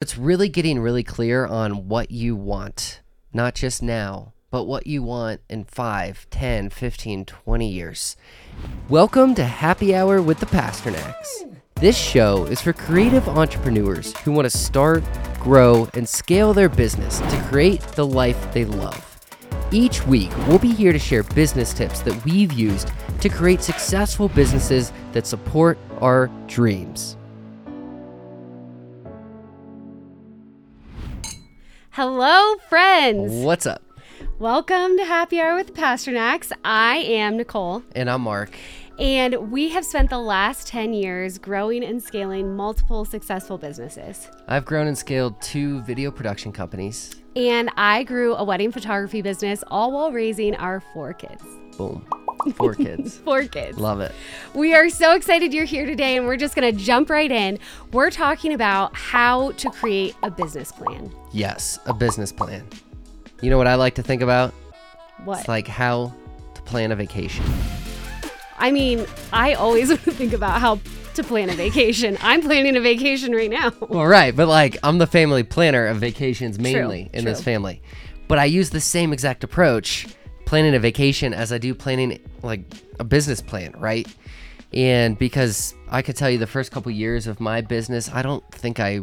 It's really getting really clear on what you want, not just now, but what you want in 5, 10, 15, 20 years. Welcome to Happy Hour with the Pasternacks. This show is for creative entrepreneurs who want to start, grow, and scale their business to create the life they love. Each week, we'll be here to share business tips that we've used to create successful businesses that support our dreams. Hello, friends. What's up? Welcome to Happy Hour with Pasternacks. I am Nicole, And I'm Mark. and we have spent the last 10 years growing and scaling multiple successful businesses. I've grown and scaled two video production companies. And I grew a wedding photography business all while raising our four kids. Boom. Four kids. Four kids. Love it. We are so excited you're here today, and we're just going to jump right in. We're talking about how to create a business plan. Yes, a business plan. You know what I like to think about? What? It's like how to plan a vacation. I mean, I always think about how to plan a vacation. I'm planning a vacation right now. Well, right, but like I'm the family planner of vacations mainly in this true. family. But I use the same exact approach planning a vacation as I do planning like a business plan, right? And because I could tell you the first couple years of my business, I don't think I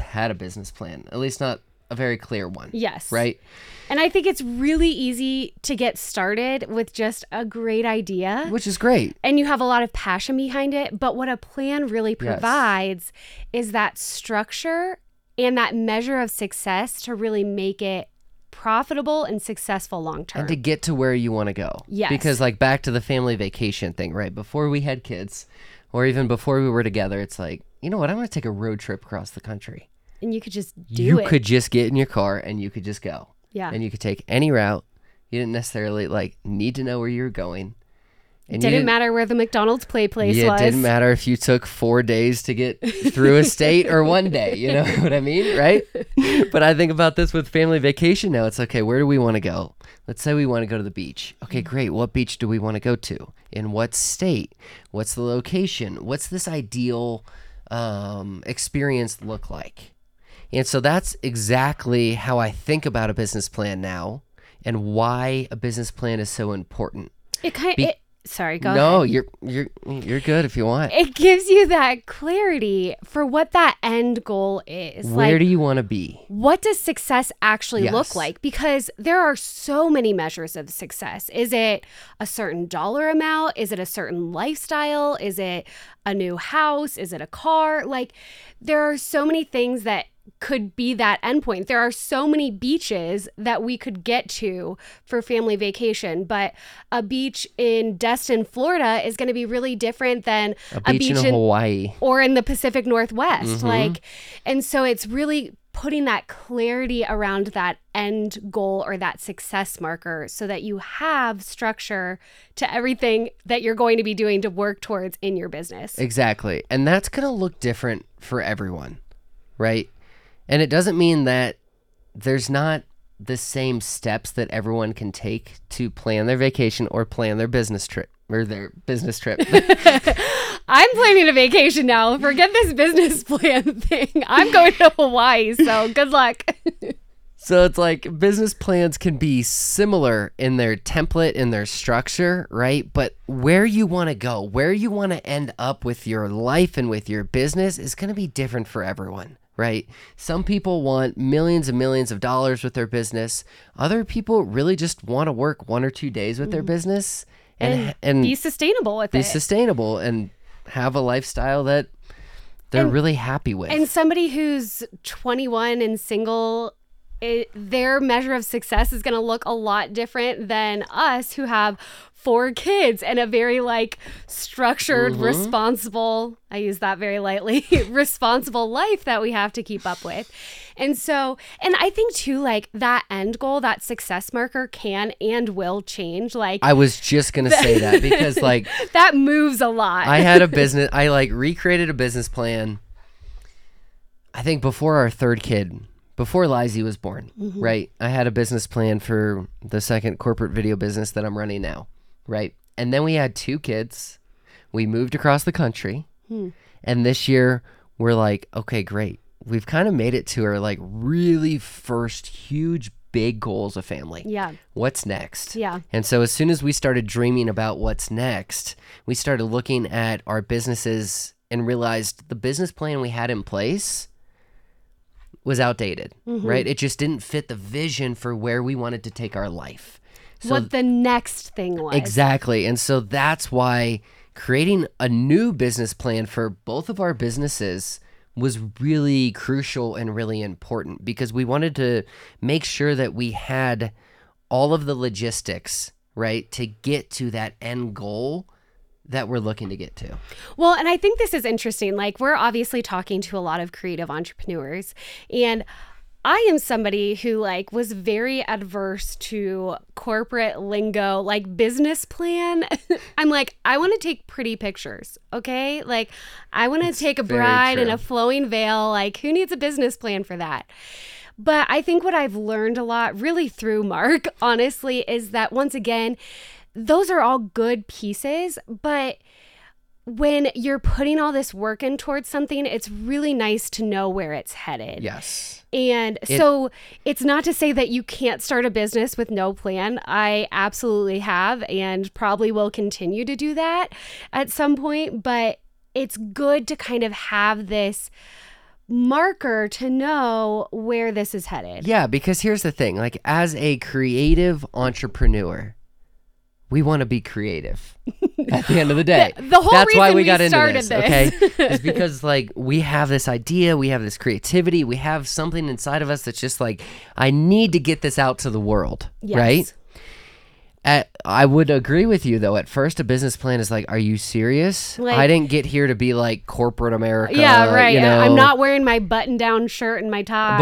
had a business plan, at least not a very clear one. Yes. Right? And I think it's really easy to get started with just a great idea. Which is great. And you have a lot of passion behind it. But what a plan really provides is that structure and that measure of success to really make it profitable and successful long term. and to get to where you want to go. Yes. Because like back to the family vacation thing, right? Before we had kids, or even before we were together, it's like, you know what? I'm going to take a road trip across the country. And you could just do you it. You could just get in your car and you could just go. yeah. And you could take any route. You didn't necessarily like need to know where you were going. And didn't matter where the McDonald's play place Yeah, was. It didn't matter if you took four days to get through a state or one day. You know what I mean? Right? But I think about this with family vacation now. It's okay, where do we want to go? Let's say we want to go to the beach. Okay, great. What beach do we want to go to? In what state? What's the location? What's this ideal um, experience look like? And so that's exactly how I think about a business plan now and why a business plan is so important. It kind Be- it, sorry, go no, ahead. you're you're you're good if you want. It gives you that clarity for what that end goal is. Where like do you want to be? what does success actually Yes. look like? Because there are so many measures of success. Is it a certain dollar amount? Is it a certain lifestyle? Is it a new house? Is it a car? Like there are so many things that could be that endpoint. There are so many beaches that we could get to for family vacation, but a beach in Destin, Florida is going to be really different than A beach, in Hawaii. or in the Pacific Northwest. Mm-hmm. Like, and so it's really putting that clarity around that end goal or that success marker so that you have structure to everything that you're going to be doing to work towards in your business. Exactly. And that's going to look different for everyone, right? And it doesn't mean that there's not the same steps that everyone can take to plan their vacation or plan their business trip or their business trip. I'm planning a vacation now. Forget this business plan thing. I'm going to Hawaii, so good luck. So it's like business plans can be similar in their template, in their structure, right? But where you want to go, where you want to end up with your life and with your business is going to be different for everyone, right? Some people want millions and millions of dollars with their business. Other people really just want to work one or two days with their mm-hmm. business and and, be sustainable with be it. sustainable and have a lifestyle that they're And- really happy with. And somebody who's 21 and single, it, their measure of success is going to look a lot different than us who have four kids and a very like structured, Mm-hmm. responsible, I use that very lightly, responsible life that we have to keep up with. And so, and I think too, like that end goal, that success marker can and will change. Like I was just going to say that because like that moves a lot. I had a business. I like recreated a business plan. I think before our third kid, before Lizzie was born, right? I had a business plan for the second corporate video business that I'm running now, right? And then we had two kids. We moved across the country, and this year we're like, okay, great. we've kind of made it to our like really first huge big goal as a family. Yeah. What's next? Yeah. And so as soon as we started dreaming about what's next, we started looking at our businesses and realized the business plan we had in place was outdated, Mm-hmm. right? It just didn't fit the vision for where we wanted to take our life. So what the next thing was. Exactly. And so that's why creating a new business plan for both of our businesses was really crucial and really important because we wanted to make sure that we had all of the logistics, right, to get to that end goal that we're looking to get to. Well, and I think this is interesting. Like, we're obviously talking to a lot of creative entrepreneurs, and I am somebody who like was very adverse to corporate lingo, like business plan. I'm like, I want to take pretty pictures, okay? Like, I want to take a bride in a flowing veil. Like, who needs a business plan for that? But I think what I've learned a lot, really through Mark, honestly, is that once again, those are all good pieces, but when you're putting all this work in towards something, it's really nice to know where it's headed. Yes. And so it's not to say that you can't start a business with no plan. I absolutely have and probably will continue to do that at some point, but it's good to kind of have this marker to know where this is headed. Yeah, because here's the thing like, as a creative entrepreneur, we want to be creative at the end of the day. The- the whole That's why we we got into this, this. okay? is because like we have this idea, we have this creativity, we have something inside of us that's just like I need to get this out to the world, Yes. right? At, I would agree with you though. At first, a business plan is like, "Are you serious? Like- I didn't get here to be like corporate America." Yeah, right. You know? I'm not wearing my button down shirt and my tie.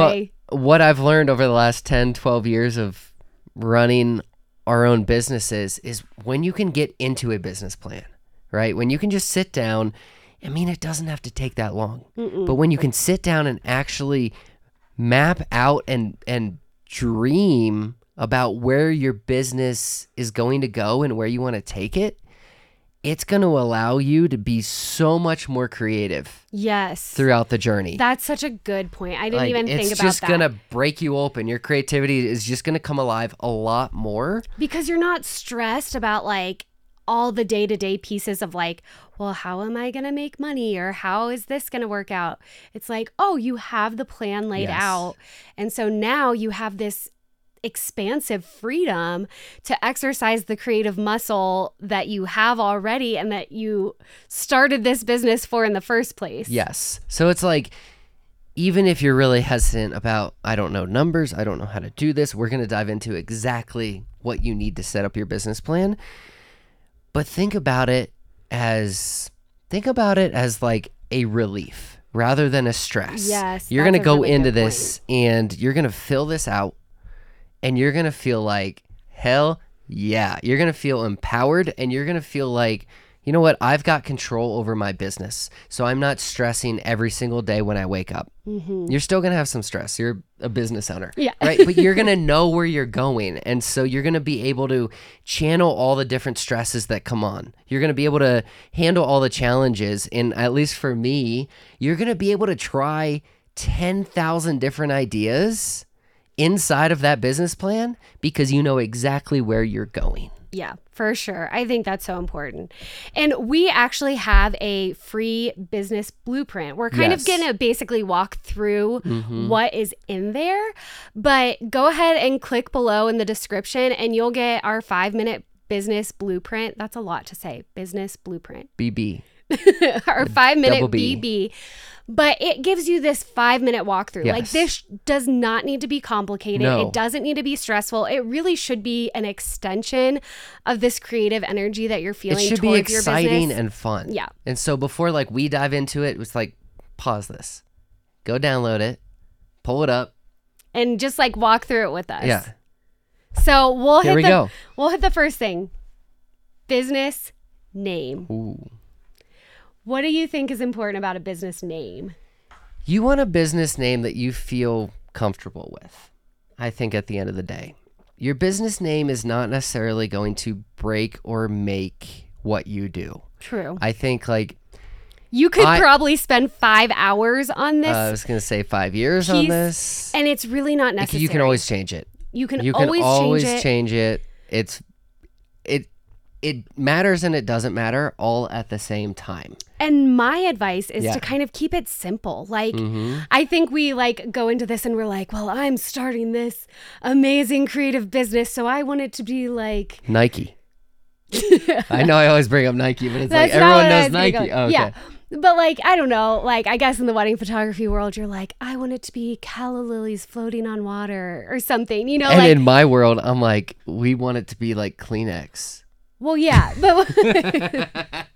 But what I've learned over the last 10, 12 years of running our own businesses is when you can get into a business plan, right? When you can just sit down, I mean, it doesn't have to take that long. But when you can sit down and actually map out and and dream about where your business is going to go and where you want to take it, it's going to allow you to be so much more creative yes. throughout the journey. That's such a good point. I didn't Like, even think about that. It's just gonna break you open. Your creativity is just gonna come alive a lot more. because you're not stressed about like all the day-to-day pieces of like well how am i going to make money or how is this going to work out it's like oh you have the plan laid Yes. out and so now you have this expansive freedom to exercise the creative muscle that you have already and that you started this business for in the first place Yes. So it's like, even if you're really hesitant about, I don't know numbers, I don't know how to do this, we're gonna dive into exactly what you need to set up your business plan. But think about it as, think about it as like a relief rather than a stress. Yes, You're gonna go really into this and you're gonna fill this out and you're gonna feel like hell yeah. You're gonna feel empowered and you're gonna feel like you know what? I've got control over my business so i'm not stressing every single day when i wake up. Mm-hmm. You're still gonna have some stress. You're a business owner Yeah. right? But you're gonna know where you're going and so you're gonna be able to channel all the different stresses that come on. You're gonna be able to handle all the challenges and at least for me you're gonna be able to try 10,000 different ideas inside of that business plan because you know exactly where you're going. Yeah, for sure. I think that's so important. And we actually have a free business blueprint. We're kind Yes. of going to basically walk through mm-hmm. what is in there, but go ahead and click below in the description and you'll get our five minute business blueprint. That's a lot to say. Business blueprint. BB. our five minute. BB. But it gives you this five minute walkthrough. Like Yes. this does not need to be complicated. No. It doesn't need to be stressful. It really should be an extension of this creative energy that you're feeling. It should be exciting and fun. Yeah. And so before like we dive into it, it was like pause this. Go download it. Pull it up. and just like walk through it with us. Yeah. So we'll Here hit we the go. we'll hit the first thing. Business name. Ooh. What do you think is important about a business name? You want a business name that you feel comfortable with. I think at the end of the day, your business name is not necessarily going to break or make what you do. True. I think like You could I- probably spend five hours on this, Uh, I was gonna say five years on this. and it's really not necessary. You can always change it. you can, You can always, always change it. change it. It's it it matters and it doesn't matter all at the same time. And my advice is Yeah. to kind of keep it simple. Like, Mhm. I think we like go into this and we're like, well, I'm starting this amazing creative business, so I want it to be like. Nike. I know I always bring up Nike, but it's That's like everyone knows Nike. Oh, okay. Yeah. But like, I don't know. Like, I guess in the wedding photography world, you're like, I want it to be calla lilies floating on water or something. You know, And like, in my world, I'm like, we want it to be like Kleenex. Well, yeah, but.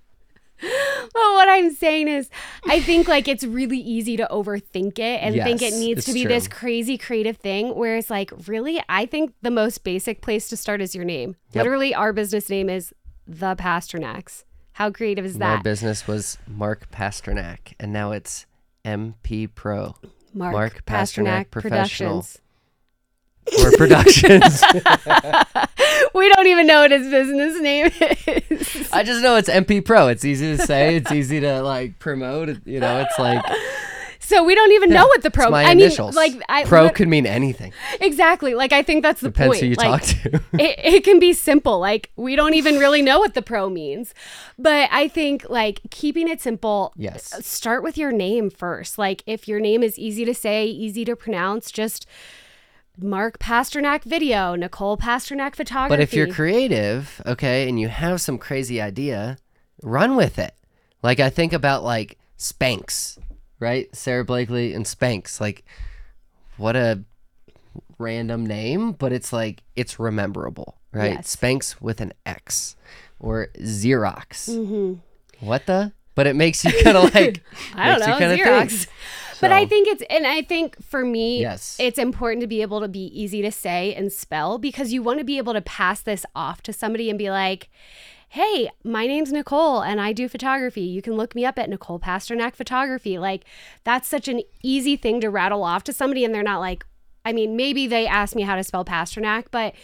But what I'm saying is, I think like it's really easy to overthink it and think it needs to it's be this crazy creative thing. Whereas, like, really, I think the most basic place to start is your name. Yep. Literally, our business name is The Pasternacks. How creative is that? My business was Mark Pasternack, and now it's MP Pro Mark, Mark Pasternack, Pasternack Professional. Productions. Or Productions. we don't even know what his business name is. I just know it's MP Pro. It's easy to say. It's easy to like promote. You know, it's like So we don't even know what the pro. it's my I initials. mean, like I Pro lit- could mean anything. exactly. Like I think that's the Depends point. who you like, talk to. it, it can be simple. Like we don't even really know what the pro means, but I think like keeping it simple. Yes. Uh, start with your name first. Like if your name is easy to say, easy to pronounce, just Mark Pasternack video, Nicole Pasternack photography. But if you're creative, okay, and you have some crazy idea, run with it. Like I think about like Spanx, right? Sara Blakely and Spanx. Like what a random name, but it's like it's rememberable, right? Yes. Spanx with an X or Xerox. Mhm. What the? But it makes you kind of like I don't know, Xerox. think. But I think it's, and I think for me, Yes. it's important to be able to be easy to say and spell because you want to be able to pass this off to somebody and be like, hey, my name's Nicole and I do photography. You can look me up at Nicole Pasternack Photography. Like, that's such an easy thing to rattle off to somebody and they're not like, I mean, maybe they ask me how to spell Pasternack, but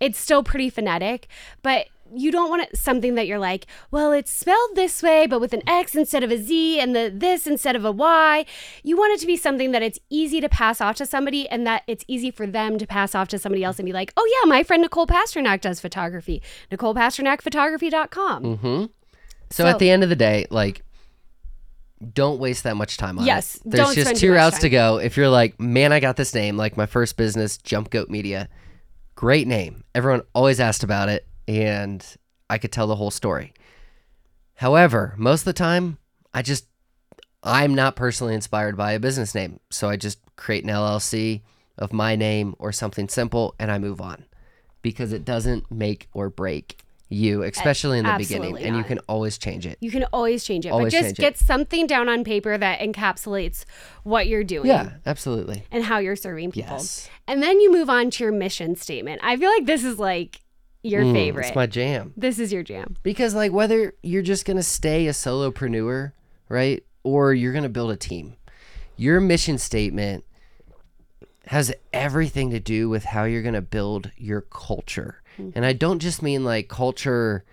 it's still pretty phonetic. But you don't want it, something that you're like, well, it's spelled this way, but with an X instead of a Z and the this instead of a Y. You want it to be something that it's easy to pass off to somebody and that it's easy for them to pass off to somebody else and be like, oh, yeah, my friend Nicole Pasternack does photography. NicolePasternackphotography.com. Mm-hmm. So, So- at the end of the day, like, don't waste that much time on Yes, it. There's don't just two routes to go. If you're like, man, I got this name, like my first business, Jump Goat Media, great name. Everyone always asked about it, and I could tell the whole story. However, most of the time, I just, I'm not personally inspired by a business name. So I just create an LLC of my name or something simple, and I move on because it doesn't make or break you, especially in the beginning, absolutely and you can always change it. You can always change it, Always but just change it. get something down on paper that encapsulates what you're doing. Yeah, absolutely. And how you're serving people. Yes. And then you move on to your mission statement. I feel like this is like your Mm, favorite. It's my jam. this is your jam. Because like whether you're just gonna stay a solopreneur, right, or you're gonna build a team, your mission statement has everything to do with how you're gonna build your culture. And I don't just mean like culture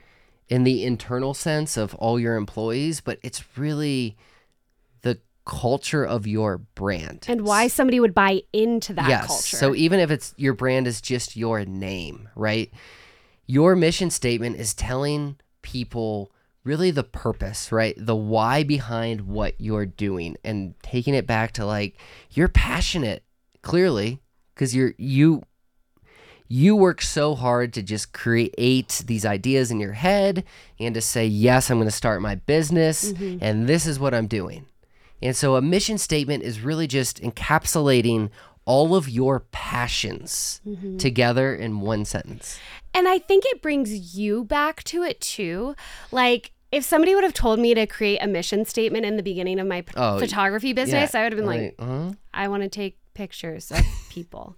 in the internal sense of all your employees, but it's really the culture of your brand. And why somebody would buy into that yes. culture. So even if it's your brand is just your name, right? Your mission statement is telling people really the purpose, right? The why behind what you're doing and taking it back to like you're passionate clearly because you're you you work so hard to just create these ideas in your head and to say yes i'm going to start my business mm-hmm. and this is what i'm doing and so a mission statement is really just encapsulating all of your passions together in one sentence And I think it brings you back to it too. Like, if somebody would have told me to create a mission statement in the beginning of my p- Oh, photography business, I would have been like, right, uh-huh. I want to take pictures of people.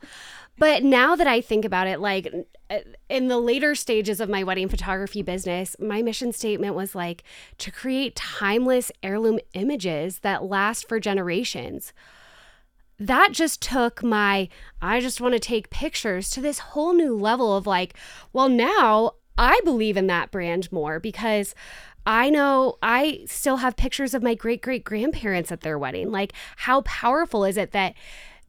but now that I think about it, like uh, in the later stages of my wedding photography business, my mission statement was like to create timeless heirloom images that last for generations. That just took my, I just want to take pictures to this whole new level of like, well, now I believe in that brand more because I know I still have pictures of my great great grandparents at their wedding. Like, how powerful is it that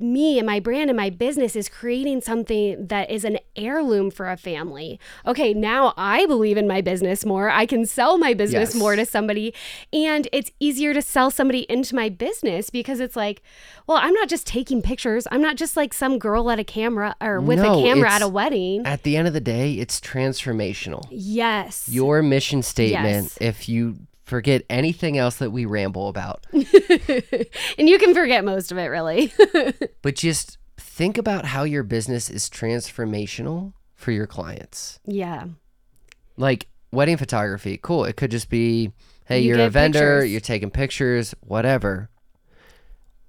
me and my brand and my business is creating something that is an heirloom for a family. Okay, now I believe in my business more. I can sell my business Yes. more to somebody. And it's easier to sell somebody into my business because it's like, well, I'm not just taking pictures. I'm not just like some girl at a camera or with No, a camera at a wedding. At the end of the day, it's transformational. yes. Your mission statement, Yes. if you forget anything else that we ramble about, and you can forget most of it, really. but just think about how your business is transformational for your clients. yeah. Like wedding photography, cool. It could just be, hey, You are a vendor, pictures. you're taking pictures, whatever.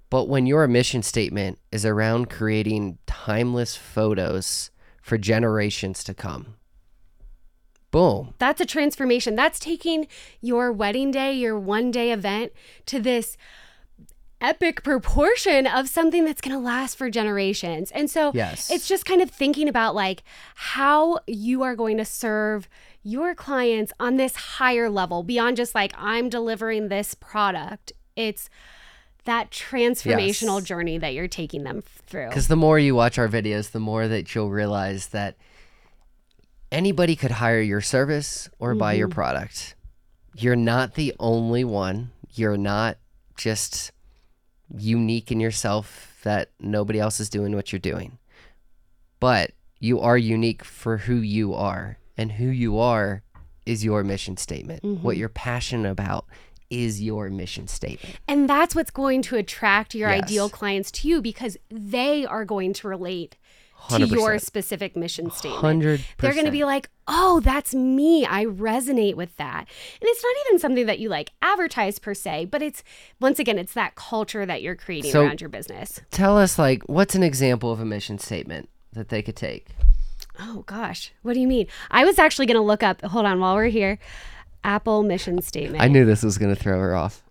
But when your mission statement is around creating timeless photos for generations to come, boom. That's a transformation. That's taking your wedding day, your one day event to this epic proportion of something that's going to last for generations. And so Yes. it's just kind of thinking about like how you are going to serve your clients on this higher level beyond just like I'm delivering this product. It's that transformational Yes. journey that you're taking them through. Because the more you watch our videos, the more that you'll realize that anybody could hire your service or buy your mm-hmm. product. You're not the only one. You're not just unique in yourself that nobody else is doing what you're doing. But you are unique for who you are. And who you are is your mission statement. Mm-hmm. What you're passionate about is your mission statement. And that's what's going to attract your Yes. ideal clients to you because they are going to relate to your specific mission statement. 100%. They're going to be like, oh, that's me. I resonate with that. And it's not even something that you like advertise per se, but it's, once again, it's that culture that you're creating So- around your business. Tell us, like, what's an example of a mission statement that they could take? Oh, gosh. What do you mean? I was actually going to look up, hold on, while we're here, Apple mission statement. I knew this was going to throw her off.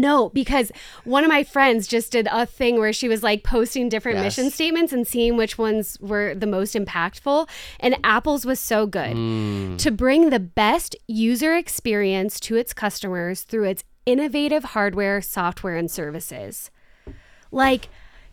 No, because one of my friends just did a thing where she was like posting different Yes. mission statements and seeing which ones were the most impactful. And Apple's was so good Mm. to bring the best user experience to its customers through its innovative hardware, software, and services. Like,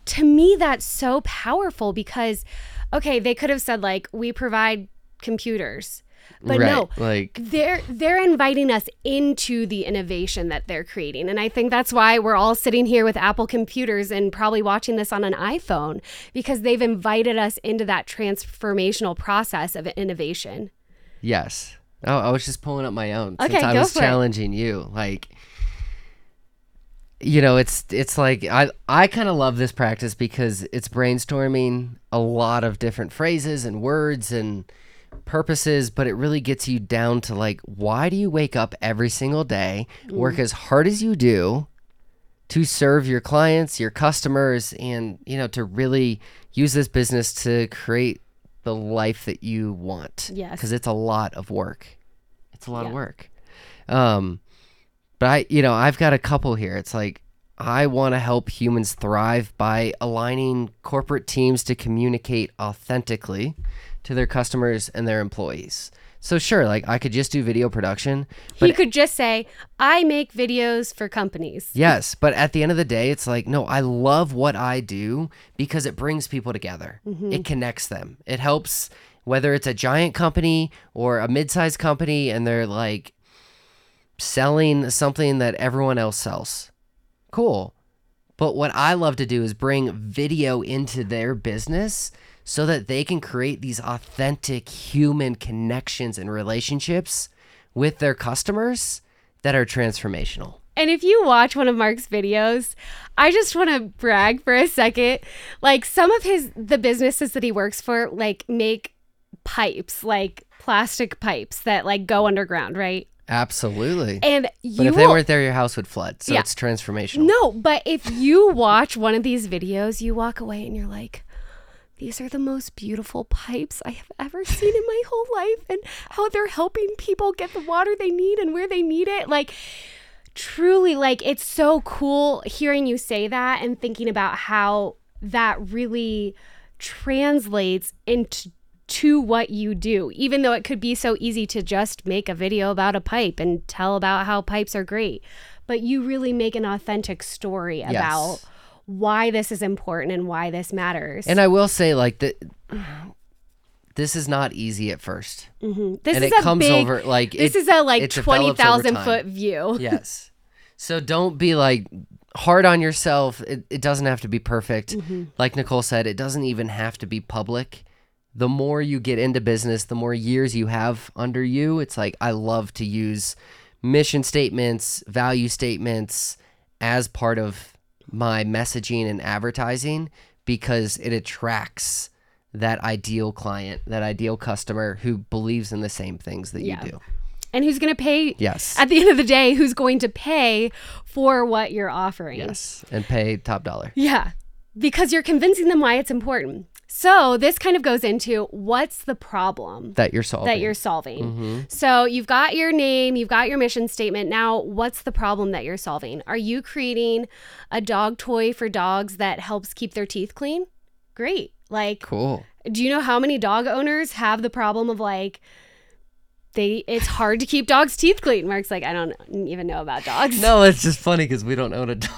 to me, that's so powerful because, okay, they could have said, like, we provide computers. But right. no, Like, they're they're inviting us into the innovation that they're creating and i think that's why we're all sitting here with apple computers and probably watching this on an iphone because they've invited us into that transformational process of innovation yes. Oh, I was just pulling up my own since Okay, I go was for it. challenging you. Like, you know, it's it's like I I kind of love this practice because it's brainstorming a lot of different phrases and words and purposes, but it really gets you down to like, why do you wake up every single day, work as hard as you do, to serve your clients, your customers, and you know to really use this business to create the life that you want. Yes. because it's a lot of work. It's a lot of work. Um, but I, you know, I've got a couple here. It's like I want to help humans thrive by aligning corporate teams to communicate authentically to their customers and their employees. So sure, like I could just do video production, but he could just say i make videos for companies Yes, but at the end of the day, it's like, no, I love what I do because it brings people together. Mm-hmm. It connects them. It helps whether it's a giant company or a mid-sized company and they're like selling something that everyone else sells. Cool. But what I love to do is bring video into their business so that they can create these authentic human connections and relationships with their customers that are transformational. And if you watch one of Mark's videos, I just want to brag for a second. Like some of his the businesses that he works for like make pipes, like plastic pipes that like go underground, right? Absolutely. And But if they will- weren't there, your house would flood. So Yeah. it's transformational. No, but if you watch one of these videos, you walk away and you're like, these are the most beautiful pipes I have ever seen in my whole life, and how they're helping people get the water they need and where they need it. Like, truly, like, it's so cool hearing you say that and thinking about how that really translates into to what you do, even though it could be so easy to just make a video about a pipe and tell about how pipes are great. But you really make an authentic story about why this is important and why this matters. And I will say, like the, this is not easy at first, Mhm. This and is it a comes big, over like This it- is a like twenty over foot view. yes. So don't be like hard on yourself. It, it doesn't have to be perfect. Mm-hmm. Like Nicole said, it doesn't even have to be public. The more you get into business, the more years you have under you. It's like I love to use mission statements, value statements as part of my messaging and advertising because it attracts that ideal client, that ideal customer who believes in the same things that Yeah. you do. And who's going to pay? Yes. At the end of the day, who's going to pay for what you're offering? Yes. And pay top dollar. Yeah, because you're convincing them why it's important. So this kind of goes into what's the problem That you're solving. that you're solving. Mm-hmm. So you've got your name, you've got your mission statement. Now, what's the problem that you're solving? Are you creating a dog toy for dogs that helps keep their teeth clean? Great. Like, Cool. do you know how many dog owners have the problem of like they it's hard to keep dogs' teeth clean? Mark's like, I don't even know about dogs. No, it's just funny because we don't own a dog.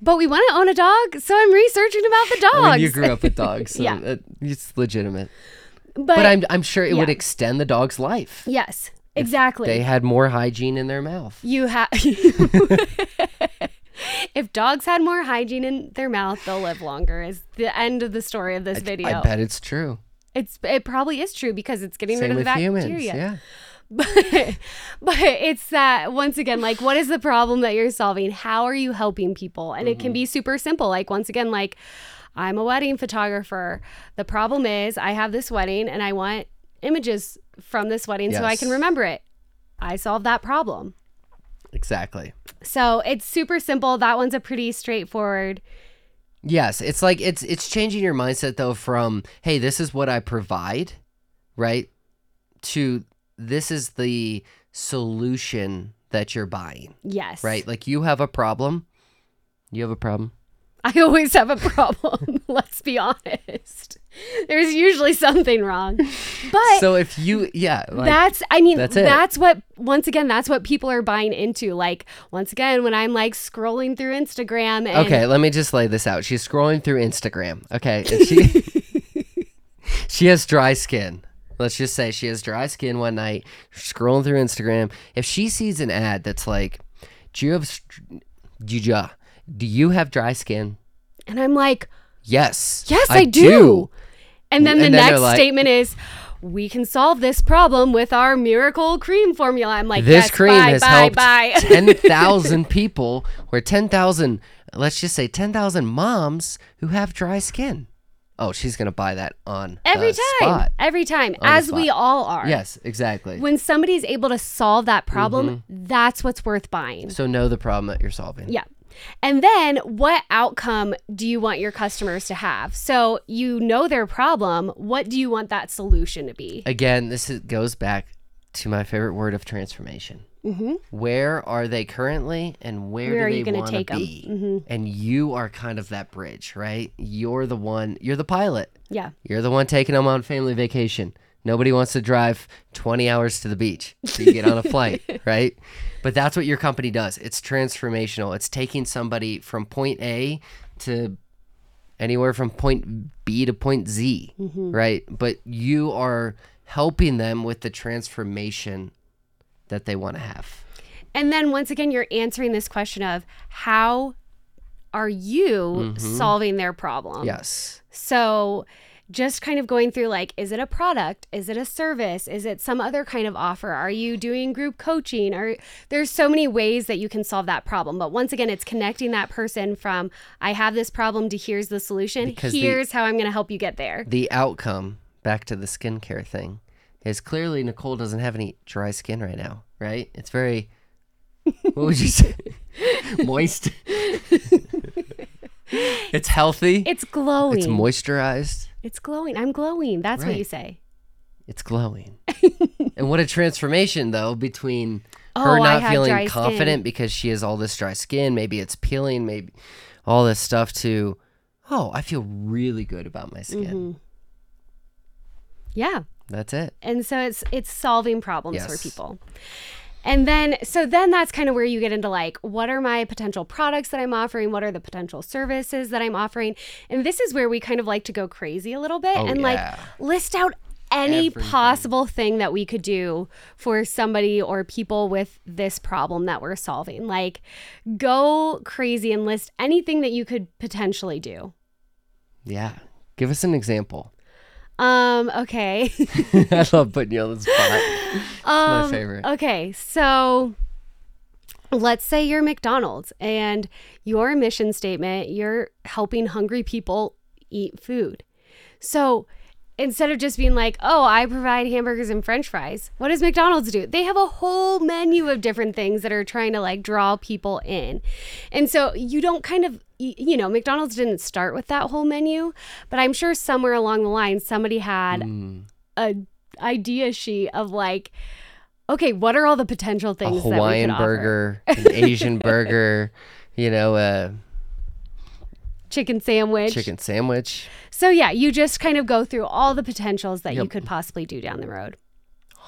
But we want to own a dog, so I'm researching about the dogs. I mean, you grew up with dogs, so Yeah. it's legitimate. but, But I'm I'm sure it would extend the dog's life. yes, exactly. They had more hygiene in their mouth. You have. if dogs had more hygiene in their mouth, they'll live longer. Is the end of the story of this video. I bet it's true. It's it probably is true because it's getting Same rid of the humans. bacteria. Yeah. But but it's that once again, like what is the problem that you're solving? How are you helping people? And Mm-hmm. it can be super simple. Like once again, like I'm a wedding photographer. The problem is I have this wedding and I want images from this wedding so I can remember it. I solve that problem. Exactly. So it's super simple. That one's a pretty straightforward. Yes, it's like it's it's changing your mindset though from hey, this is what I provide, right? To this is the solution that you're buying, Yes. right? Like you have a problem. You have a problem. I always have a problem. Let's be honest. There's usually something wrong. But so if you yeah, like that's I mean that's that's, what once again that's what people are buying into. Like once again when I'm like scrolling through Instagram and Okay, let me just lay this out. She's scrolling through Instagram. Okay, she she has dry skin. Let's just say she has dry skin one night, scrolling through Instagram. If she sees an ad that's like, "Do you have do you, do you have dry skin?" and I'm like, Yes. "Yes, I, do. And then the then next like- statement is we can solve this problem with our miracle cream formula. I'm like, This yes, cream bye, has bye, helped bye. 10,000 people or 10,000 let's just say 10,000 moms who have dry skin. Oh, she's going to buy that on Every time. spot. Every time. the As we all are. Yes, exactly. When somebody's able to solve that problem, Mm-hmm. that's what's worth buying. So know the problem that you're solving. Yeah. And then what outcome do you want your customers to have? So you know their problem. What do you want that solution to be? Again, this is, goes back to my favorite word of transformation. Mm-hmm. Where are they currently, and where, Where are do they want to be? Mhm. And you are kind of that bridge, right? You're the one. You're the pilot. Yeah. You're the one taking them on family vacation. Nobody wants to drive 20 hours to the beach. So you get on a flight, right? But that's what your company does. It's transformational. It's taking somebody from point A to anywhere from point B to point Z, right? But you are helping them with the transformation that they want to have. And then once again, you're answering this question of how are you mm-hmm. solving their problem? Yes. So just kind of going through like, is it a product? Is it a service? Is it some other kind of offer? Are you doing group coaching? Or there's so many ways that you can solve that problem. But once again, it's connecting that person from I have this problem to here's the solution. Because the- here's how I'm going to help you get there. The outcome, back to the skincare thing, is clearly Nicole doesn't have any dry skin right now, right? It's very, what would you say? Moist. it's healthy. It's glowing. It's moisturized. It's glowing. I'm glowing. That's what you say. It's glowing. and what a transformation, though, between Oh, her not feeling confident skin. because she has all this dry skin, maybe it's peeling, maybe all this stuff, to, oh, I feel really good about my skin. Mm-hmm. Yeah. That's it. And so it's it's solving problems for people. And then so then that's kind of where you get into like what are my potential products that I'm offering? What are the potential services that I'm offering? And this is where we kind of like to go crazy a little bit Oh, and yeah. like list out any Everything. possible thing that we could do for somebody or people with this problem that we're solving. Like go crazy and list anything that you could potentially do. Yeah. Give us an example. Um okay. I love putting you on the spot. my Um, favorite. Okay, so let's say you're McDonald's and your mission statement, you're helping hungry people eat food. So instead of just being like, oh, I provide hamburgers and french fries, what does McDonald's do? They have a whole menu of different things that are trying to like draw people in. And so you don't kind of, you know, McDonald's didn't start with that whole menu, but I'm sure somewhere along the line somebody had Mm. a idea sheet of like okay what are all the potential things? A Hawaiian that we could burger, an Asian burger, you know, a offer? chicken sandwich chicken sandwich. So yeah you just kind of go through all the potentials that you could possibly do down the road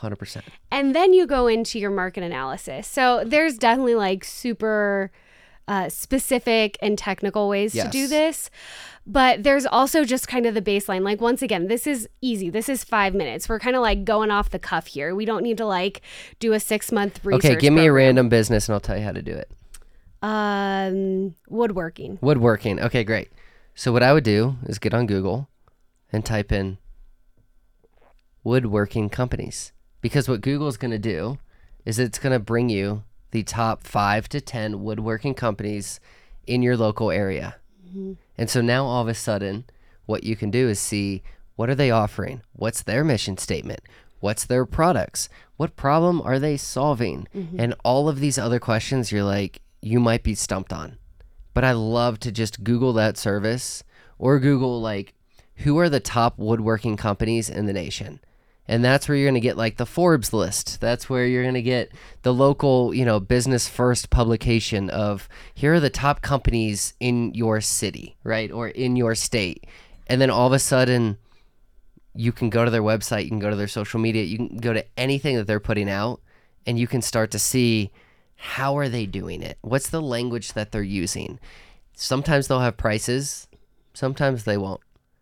100%. and then you go into your market analysis so there's definitely like super uh, specific and technical ways to do this but there's also just kind of the baseline like once again this is easy this is five minutes we're kind of like going off the cuff here we don't need to like do a six month research Okay, give me a random business and I'll tell you how to do it. Um, woodworking. Woodworking. Okay, great. So what I would do is get on Google and type in woodworking companies because what Google's going to do is it's going to bring you the top 5 to 10 woodworking companies in your local area. Mm-hmm. And so now all of a sudden what you can do is see what are they offering? What's their mission statement? What's their products? What problem are they solving? Mm-hmm. And all of these other questions you're like you might be stumped on but I love to just Google that service or Google like who are the top woodworking companies in the nation. And that's where you're going to get like the Forbes list. That's where you're going to get the local, you know, business first publication of here are the top companies in your city, right? Or in your state. And then all of a sudden you can go to their website, you can go to their social media, you can go to anything that they're putting out and you can start to see how are they doing it? What's the language that they're using? Sometimes they'll have prices, sometimes they won't.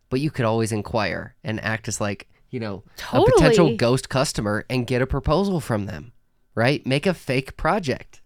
But you could always inquire and act as like, you know, a potential ghost customer and get a proposal from them, right? Make a fake project.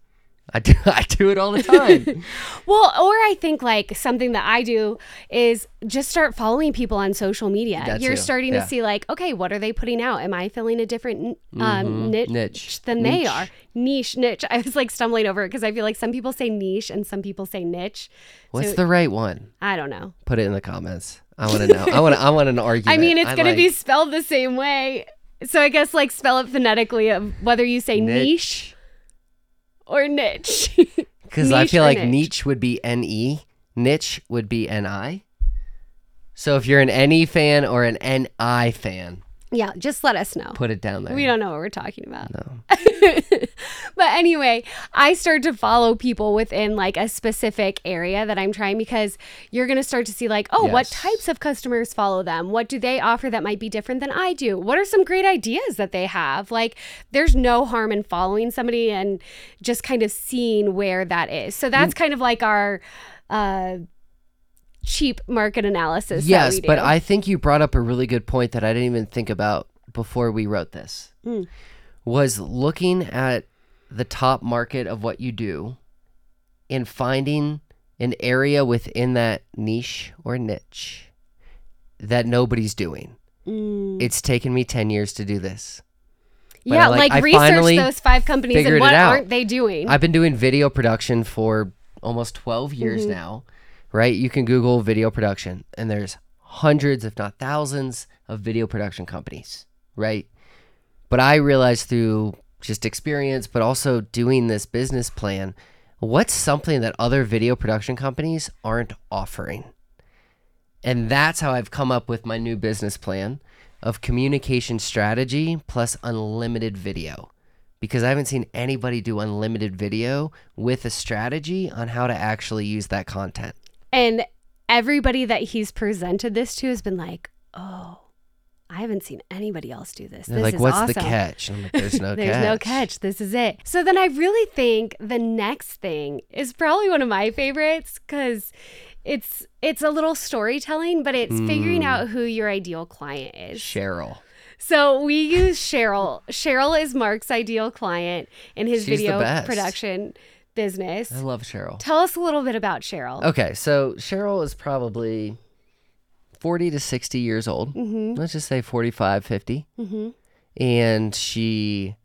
I do, I do it all the time. Well, or I think like something that I do is just start following people on social media. That You're too, starting yeah. to see like, okay, what are they putting out? Am I filling a different um, Mhm. niche, Niche. than they are? Niche, niche. I was like stumbling over it because I feel like some people say niche and some people say niche. What's So- the right one? I don't know. Put it in the comments. I want to know. I want. I want an argument. I mean, it's I gonna be spelled the same way. So I guess like spell it phonetically of whether you say niche, niche or niche. because I feel like niche. niche would be N E, niche would be N I. So if you're an N E fan or an N I fan, yeah, just let us know. put it down there. We don't know what we're talking about. No. but anyway, I start to follow people within like a specific area that I'm trying because you're going to start to see like, oh, what types of customers follow them? What do they offer that might be different than I do? What are some great ideas that they have? Like there's no harm in following somebody and just kind of seeing where that is. So that's kind of like our uh cheap market analysis. Yes, but I think you brought up a really good point that I didn't even think about before we wrote this. Mm. Was looking at the top market of what you do and finding an area within that niche or niche that nobody's doing. Mm. It's taken me 10 years to do this. but yeah, I, like, like, I research those five companies and what aren't they doing? I've been doing video production for almost 12 years Mm-hmm. now, right? You can Google video production, and there's hundreds, if not thousands, of video production companies, right? But I realized through just experience, but also doing this business plan, what's something that other video production companies aren't offering? And that's how I've come up with my new business plan of communication strategy plus unlimited video. Because I haven't seen anybody do unlimited video with a strategy on how to actually use that content. And everybody that he's presented this to has been like, oh, I haven't seen anybody else do this. They're this like, is what's awesome. the catch? I'm like, there's no There's catch. no catch. This is it. So then I really think the next thing is probably one of my favorites because it's it's a little storytelling, but it's figuring Mm. out who your ideal client is. Cheryl. So we use Cheryl. Cheryl is Mark's ideal client in his She's video production business. I love Cheryl. Tell us a little bit about Cheryl. Okay, so Cheryl is probably 40 to 60 years old. Mm-hmm. Let's just say 45, 50. Mm-hmm. And she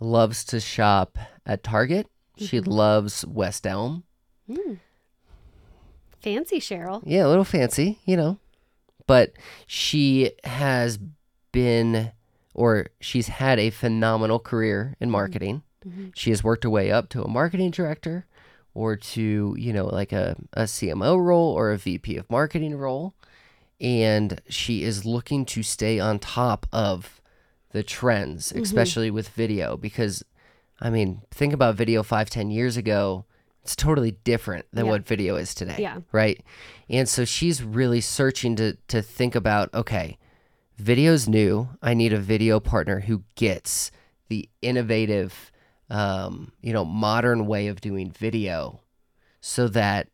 loves to shop at Target. She Mm-hmm. loves West Elm. Fancy Cheryl. Yeah, a little fancy, you know. But she has been, or she's had a phenomenal career in marketing. Mhm. She has worked her way up to a marketing director or to, you know, like a, a CMO role or a VP of marketing role. And she is looking to stay on top of the trends, especially with video, because, I mean, think about video five, ten years ago. It's totally different than Yeah. what video is today. Yeah. Right. And so she's really searching to, to think about okay, video's new. I need a video partner who gets the innovative, um, you know, modern way of doing video so that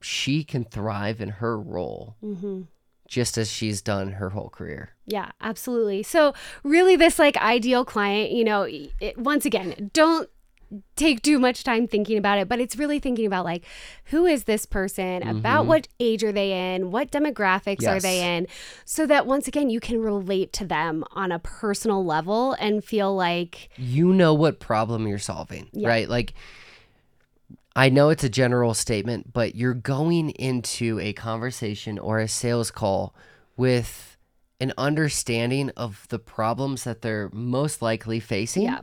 she can thrive in her role Mm-hmm. just as she's done her whole career. Yeah, absolutely. So, really, this like ideal client, you know, it, once again, don't take too much time thinking about it, but it's really thinking about like, who is this person? About what age are they in? What demographics are they Mm-hmm. In? So that once again, you can relate to them on a personal level and feel like, You know what problem you're solving, Yeah. right? Like, I know it's a general statement, but you're going into a conversation or a sales call with an understanding of the problems that they're most likely facing. yeah,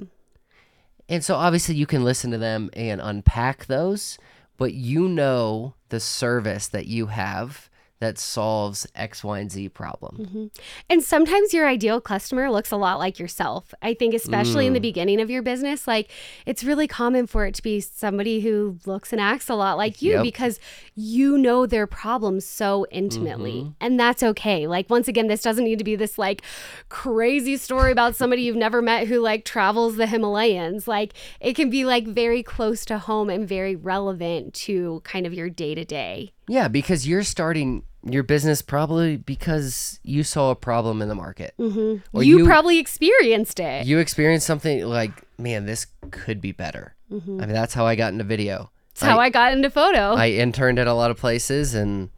And so obviously you can listen to them and unpack those, but you know the service that you have that solves X, Y, and Z problem. And sometimes your ideal customer looks a lot like yourself. I think, especially in Mm. the beginning of your business, like it's really common for it to be somebody who looks and acts a lot like you Yep. because you know their problems so intimately. Mm-hmm. And that's okay. Like, once again, this doesn't need to be this like crazy story about somebody you've never met who like travels the Himalayas. Like, it can be like very close to home and very relevant to kind of your day to day. Yeah, because you're starting your business probably because you saw a problem in the market. Mm-hmm. You, you- probably experienced it. You experienced something like, man, this could be better. Mm-hmm. I mean, that's how I got into video. That's how I got into photo. I interned at a lot of places and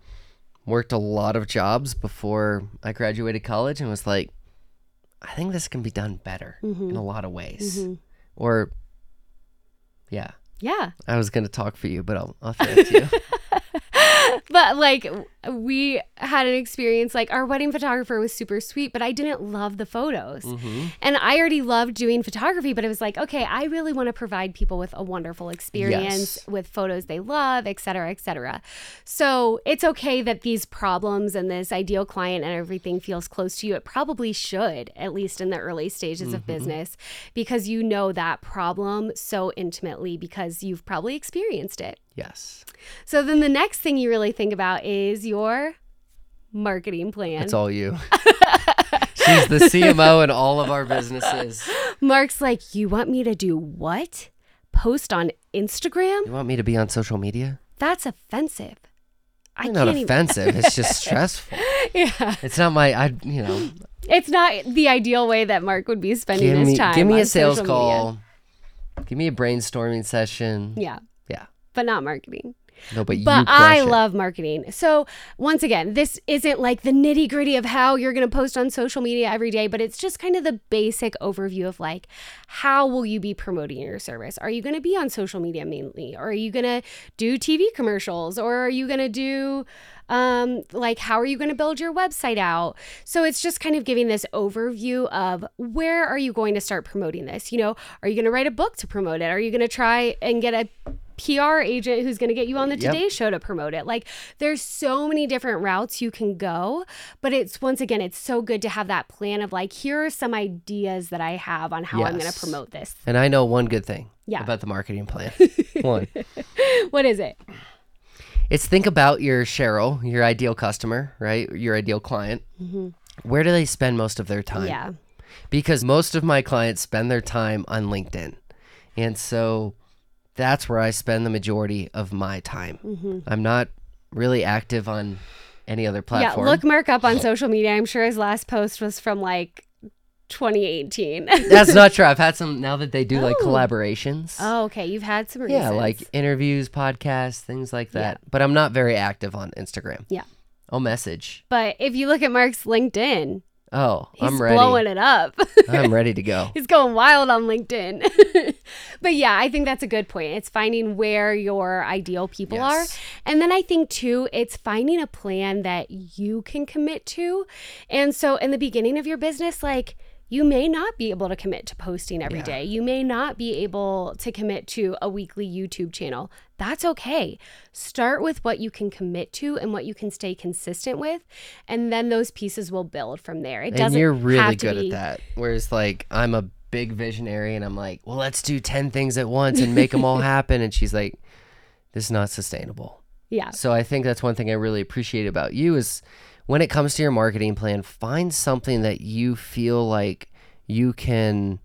worked a lot of jobs before I graduated college and was like, I think this can be done better mm-hmm. in a lot of ways. Mm-hmm. Or, yeah, yeah. I was going to talk for you, but I'll, I'll to you. but like we had an experience like our wedding photographer was super sweet but i didn't love the photos mm-hmm. and i already loved doing photography but it was like okay i really want to provide people with a wonderful experience Yes. with photos they love et cetera et cetera so it's okay that these problems and this ideal client and everything feels close to you it probably should at least in the early stages of mm-hmm. business because you know that problem so intimately because you've probably experienced it yes. so then the next thing you really think about is your marketing plan. It's all you. She's the CMO in all of our businesses. Mark's like, You want me to do what? Post on Instagram? You want me to be on social media? That's offensive. I It's not can't even. offensive. It's just stressful. Yeah. It's not my, I, you know, It's not the ideal way that Mark would be spending give his time. give me a sales call. Give me a brainstorming session. Yeah. Yeah. But not marketing. No, but, But I it. love marketing. So, once again, this isn't like the nitty gritty of how you're going to post on social media every day, but it's just kind of the basic overview of like, how will you be promoting your service? Are you going to be on social media mainly? Or are you going to do TV commercials? Or are you going to do, um, like, how are you going to build your website out? So, it's just kind of giving this overview of where are you going to start promoting this? You know, are you going to write a book to promote it? Are you going to try and get a PR agent who's going to get you on the Yep. Today Show to promote it. Like there's so many different routes you can go, but it's once again it's so good to have that plan of like here are some ideas that I have on how I'm going to promote this. And I know one good thing Yeah. about the marketing plan. one. What is it? It's think about your Cheryl, your ideal customer, right? Your ideal client. Mm-hmm. where do they spend most of their time? Yeah. Because most of my clients spend their time on LinkedIn. And so that's where I spend the majority of my time. Mm-hmm. I'm not really active on any other platform. Yeah, look Mark up on social media. I'm sure his last post was from like 2018. That's not true. I've had some now that they do like Oh. collaborations. oh, okay. You've had some recent. yeah, like interviews, podcasts, things like that. But I'm not very active on Instagram. Yeah. I'll message. But if you look at Mark's LinkedIn, Oh, he's I'm ready. blowing it up. I'm ready to go. He's going wild on LinkedIn. but yeah, I think that's a good point. It's finding where your ideal people Yes. are. And then I think too, it's finding a plan that you can commit to. And so in the beginning of your business, like you may not be able to commit to posting every Yeah. day. You may not be able to commit to a weekly YouTube channel. That's okay. Start with what you can commit to and what you can stay consistent with, and then those pieces will build from there. It and doesn't you're really good be, at that. Whereas like I'm a big visionary and I'm like, well, let's do 10 things at once and make them all happen. And she's like, this is not sustainable. Yeah. So I think that's one thing I really appreciate about you is when it comes to your marketing plan, find something that you feel like you can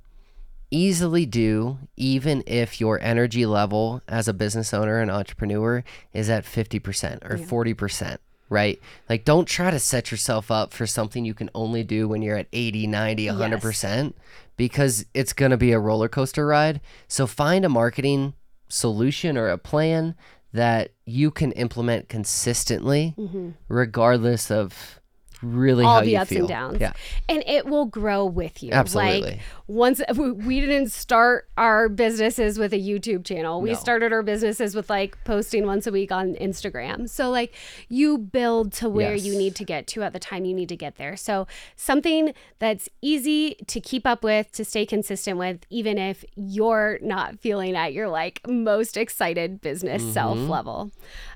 easily do even if your energy level as a business owner and entrepreneur is at 50% or 40%, right? Like don't try to set yourself up for something you can only do when you're at 80, 90, 100% because it's going to be a roller coaster ride. So find a marketing solution or a plan that you can implement consistently mm-hmm. regardless of really all how the ups feel. and downs. Yeah. And it will grow with you. Absolutely. Like once we- didn't start our businesses with a YouTube channel. We No. started our businesses with like posting once a week on Instagram. So like you build to where you need to get to at the time you need to get there. So something that's easy to keep up with, to stay consistent with even if you're not feeling at your like most excited business self Mm-hmm. level.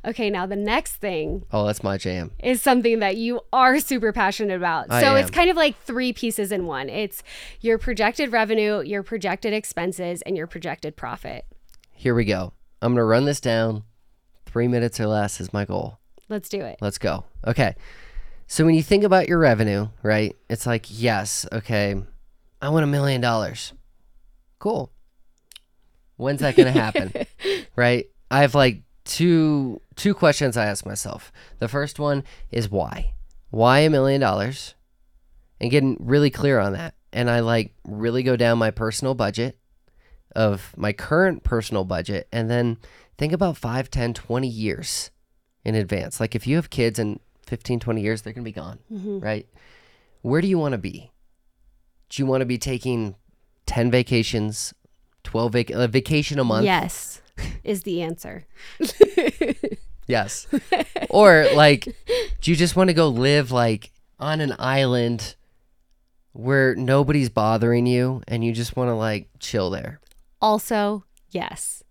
Okay, now the next thing Oh, that's my jam. is something that you are super passionate about. I so it's kind of like three pieces in one. It's your projected revenue, your projected expenses, and your projected profit. Here we go. I'm going to run this down. Three minutes or less is my goal. Let's do it. Let's go. Okay. So when you think about your revenue, right? It's like, yes, okay, I want a million dollars. Cool. When's that going to happen? right? I have like two two questions I ask myself. The first one is why? Why a million dollars? And getting really clear on that. And I like really go down my personal budget of my current personal budget and then think about 5, 10, 20 years in advance. Like if you have kids in 15, 20 years, they're going to be gone, mm-hmm. right? Where do you want to be? Do you want to be taking 10 vacations, 12 vac- a vacation a month? Yes, is the answer. Yes. or like, do you just want to go live like on an island where nobody's bothering you and you just want to like chill there Also, yes.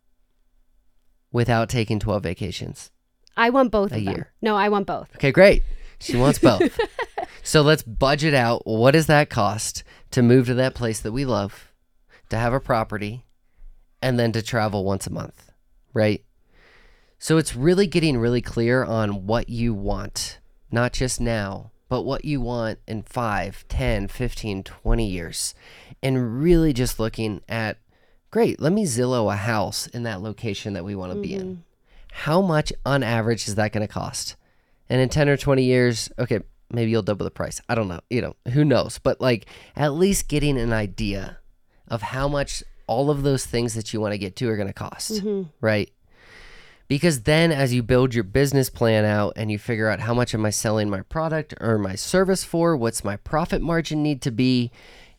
without taking 12 vacations? I want both A of them. year. No, I want both. Okay, great. She wants both. so let's budget out what does that cost to move to that place that we love, to have a property, and then to travel once a month, right? So it's really getting really clear on what you want, not just now, but what you want in 5, 10, 15, 20 years. And really just looking at great, let me Zillow a house in that location that we want to be in. Mm-hmm. How much on average is that going to cost? And in 10 or 20 years, okay, maybe you'll double the price. I don't know. You know, who knows? But like at least getting an idea of how much all of those things that you want to get to are going to cost, mm-hmm. right? Because then as you build your business plan out and you figure out how much am I selling my product or my service for, what's my profit margin need to be,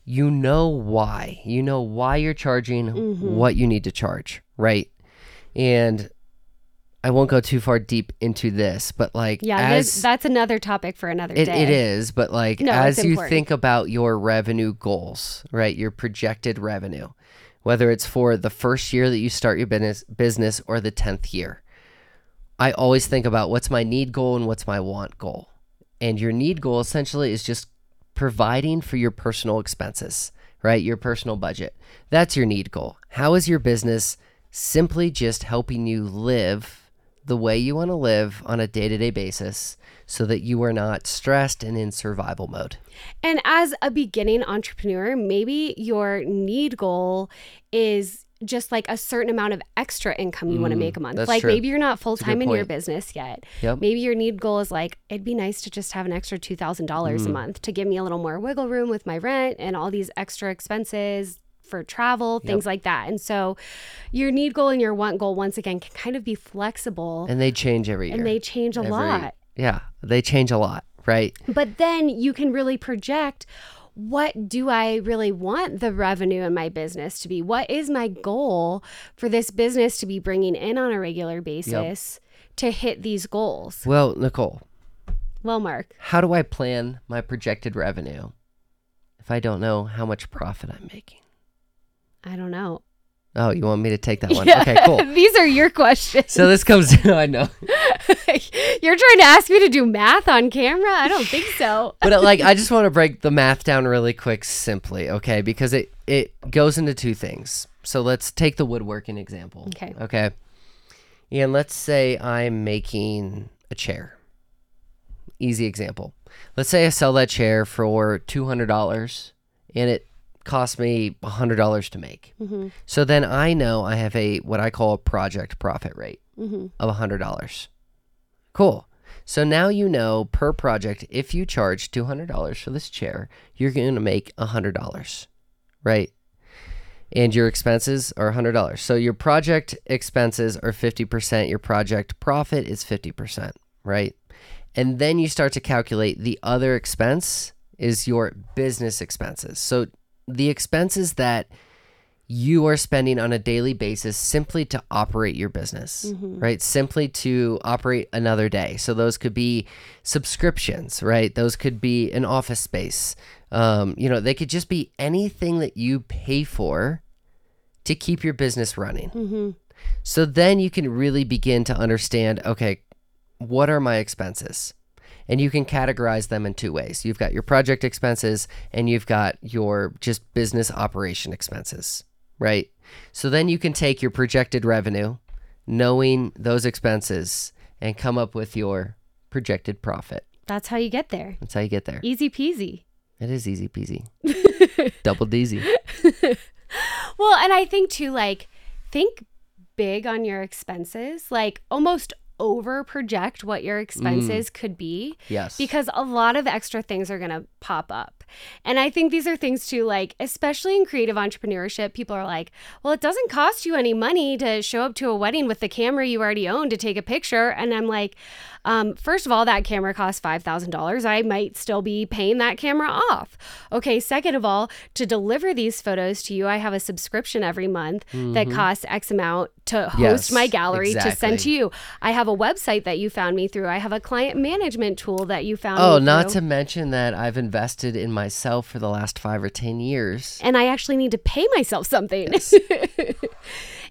you know why. You know why you're charging mm-hmm. what you need to charge, right? And I won't go too far deep into this, but like Yeah, as that's another topic for another it, day. it is, but like No, as you important. think about your revenue goals, right? Your projected revenue, whether it's for the first year that you start your business business or the 10th year. I always think about what's my need goal and what's my want goal. And your need goal essentially is just providing for your personal expenses, right? Your personal budget. That's your need goal. How is your business simply just helping you live the way you want to live on a day to day basis so that you are not stressed and in survival mode. And as a beginning entrepreneur, maybe your need goal is just like a certain amount of extra income you want to make a month. Mm, Like true. maybe you're not full time in your business yet. Yep. Maybe your need goal is like it'd be nice to just have an extra two thousand dollars Mm. a month to give me a little more wiggle room with my rent and all these extra expenses for travel, things like that. And so your need goal and your want goal once again can kind of be flexible And they change every year. and they change a Every- lot. Yeah, they change a lot, right? But then you can really project what do I really want the revenue in my business to be? What is my goal for this business to be bringing in on a regular basis to hit these goals? Well, Nicole, Well, Mark, how do I plan my projected revenue if I don't know how much profit I'm making? I don't know. Oh, you want me to take that one? Yeah. Okay, cool. These are your questions. So this comes I know. You're trying to ask me to do math on camera? I don't think so. But uh, like I just want to break the math down really quick simply, okay? Because it it goes into two things. So let's take the woodworking example. Okay. Okay. And let's say I'm making a chair. Easy example. Let's say I sell that chair for $200 and it cost me $100 to make. Mm-hmm. So then I know I have a what I call a project profit rate Mm-hmm. of $100. Cool. So now you know per project, if you charge $200 for this chair, you're going to make $100, right? And your expenses are $100. So your project expenses are 50%, your project profit is 50%, right? And then you start to calculate the other expense is your business expenses. So the expenses that you are spending on a daily basis simply to operate your business, right? Simply to operate another day. So those could be subscriptions, right? Those could be an office space. Um, you know, they could just be anything that you pay for to keep your business running. Mm-hmm. So then you can really begin to understand okay, what are my expenses? And you can categorize them in two ways. You've got your project expenses and you've got your just business operation expenses, right? So then you can take your projected revenue, knowing those expenses, and come up with your projected profit. That's how you get there. That's how you get there. Easy peasy. It is easy peasy. Double deasy. Well, and I think too, like, think big on your expenses, like almost over project what your mm. expenses could be Yes. because a lot of extra things are going to pop up. And I think these are things too, like, especially in creative entrepreneurship, people are like, well, it doesn't cost you any money to show up to a wedding with the camera you already own to take a picture. And I'm like, um, first of all, that camera costs $5,000. I might still be paying that camera off. Okay. Second of all, to deliver these photos to you, I have a subscription every month that costs X amount to host Mm-hmm. Yes, my gallery to send to you. I have a website that you found me through. I have a client management tool that you found Oh, not to mention that I've invested in myself for the last five or 10 years. and I actually need to pay myself something.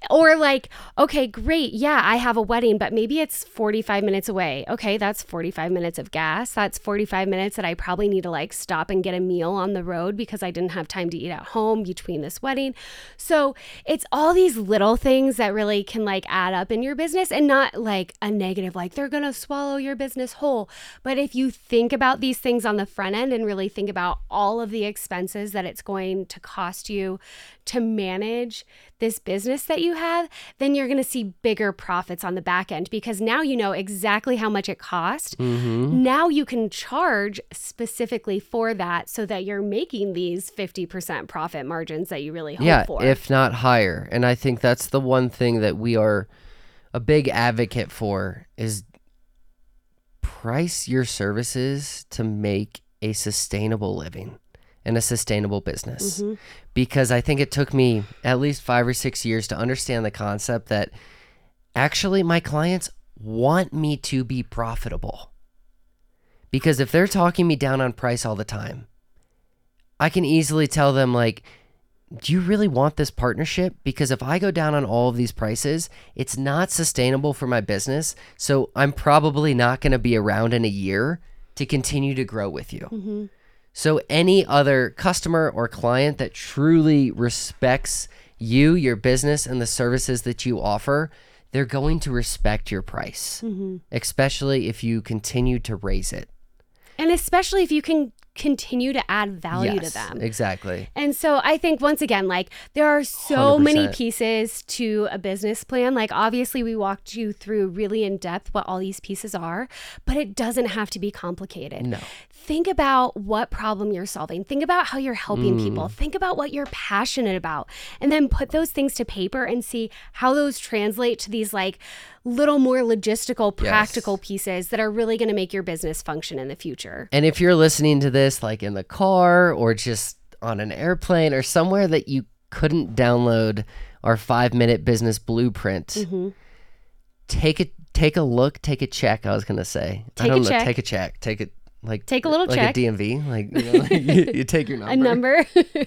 or like, okay, great. Yeah, I have a wedding, but maybe it's 45 minutes away. Okay, that's 45 minutes of gas. That's 45 minutes that I probably need to like stop and get a meal on the road because I didn't have time to eat at home between this wedding. So, it's all these little things that really can like add up in your business and not like a negative like they're going to swallow your business whole. But if you think about these things on the front end and really think about all of the expenses that it's going to cost you to manage this business that you have, then you're going to see bigger profits on the back end because now you know exactly how much it cost. Mm-hmm. Now you can charge specifically for that so that you're making these 50% profit margins that you really hope yeah, for. if not higher. And I think that's the one thing that we are a big advocate for is price your services to make a sustainable living and a sustainable business. Mhm. Because I think it took me at least 5 or 6 years to understand the concept that actually my clients want me to be profitable. Because if they're talking me down on price all the time, I can easily tell them like do you really want this partnership? Because if I go down on all of these prices, it's not sustainable for my business. So I'm probably not going to be around in a year to continue to grow with you. Mhm. So any other customer or client that truly respects you, your business, and the services that you offer, they're going to respect your price, Mm-hmm. especially if you continue to raise it. And especially if you can continue to add value yes, to them. Exactly. And so I think once again, like there are so many 100%. pieces to a business plan. Like obviously we walked you through really in depth what all these pieces are, but it doesn't have to be complicated. No. Think about what problem you're solving. Think about how you're helping Mm. people. Think about what you're passionate about. And then put those things to paper and see how those translate to these like little more logistical, Yes. practical pieces that are really going to make your business function in the future. And if you're listening to this like in the car or just on an airplane or somewhere that you couldn't download our five minute business blueprint, Mm-hmm. take a take a look, take a check. I was gonna say, Take I a know, check. take a check, take it like Take a little like check. a DMV, like you, know, you, you take your number, A number.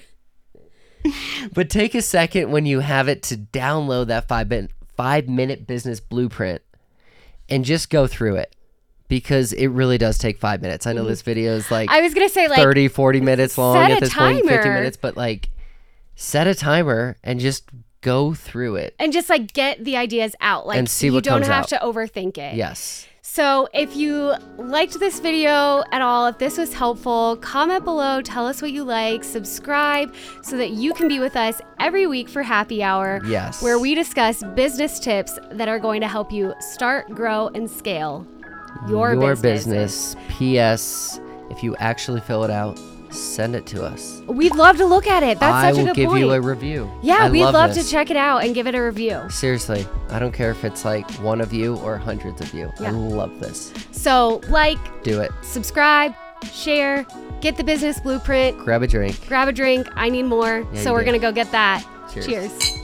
but take a second when you have it to download that five minute five minute business blueprint and just go through it because it really does take five minutes. I know this video is like Mm-hmm. I was to say like 30 40 minutes long at this point 50 minutes but like set a timer and just go through it and just like get the ideas out like And see you what don't have out. to overthink it yes so if you liked this video at all if this was helpful comment below tell us what you like subscribe so that you can be with us every week for happy hour yes where we discuss business tips that are going to help you start grow and scale your, business. business ps if you actually fill it out send it to us we'd love to look at it that's i such a good point. I will give you a review yeah I we'd love, this. to check it out and give it a review seriously i don't care if it's like one of you or hundreds of you i love this so like do it subscribe, share, get the business blueprint, grab a drink grab a drink. I need more. Yeah, so we're going to go get that. Cheers. Cheers.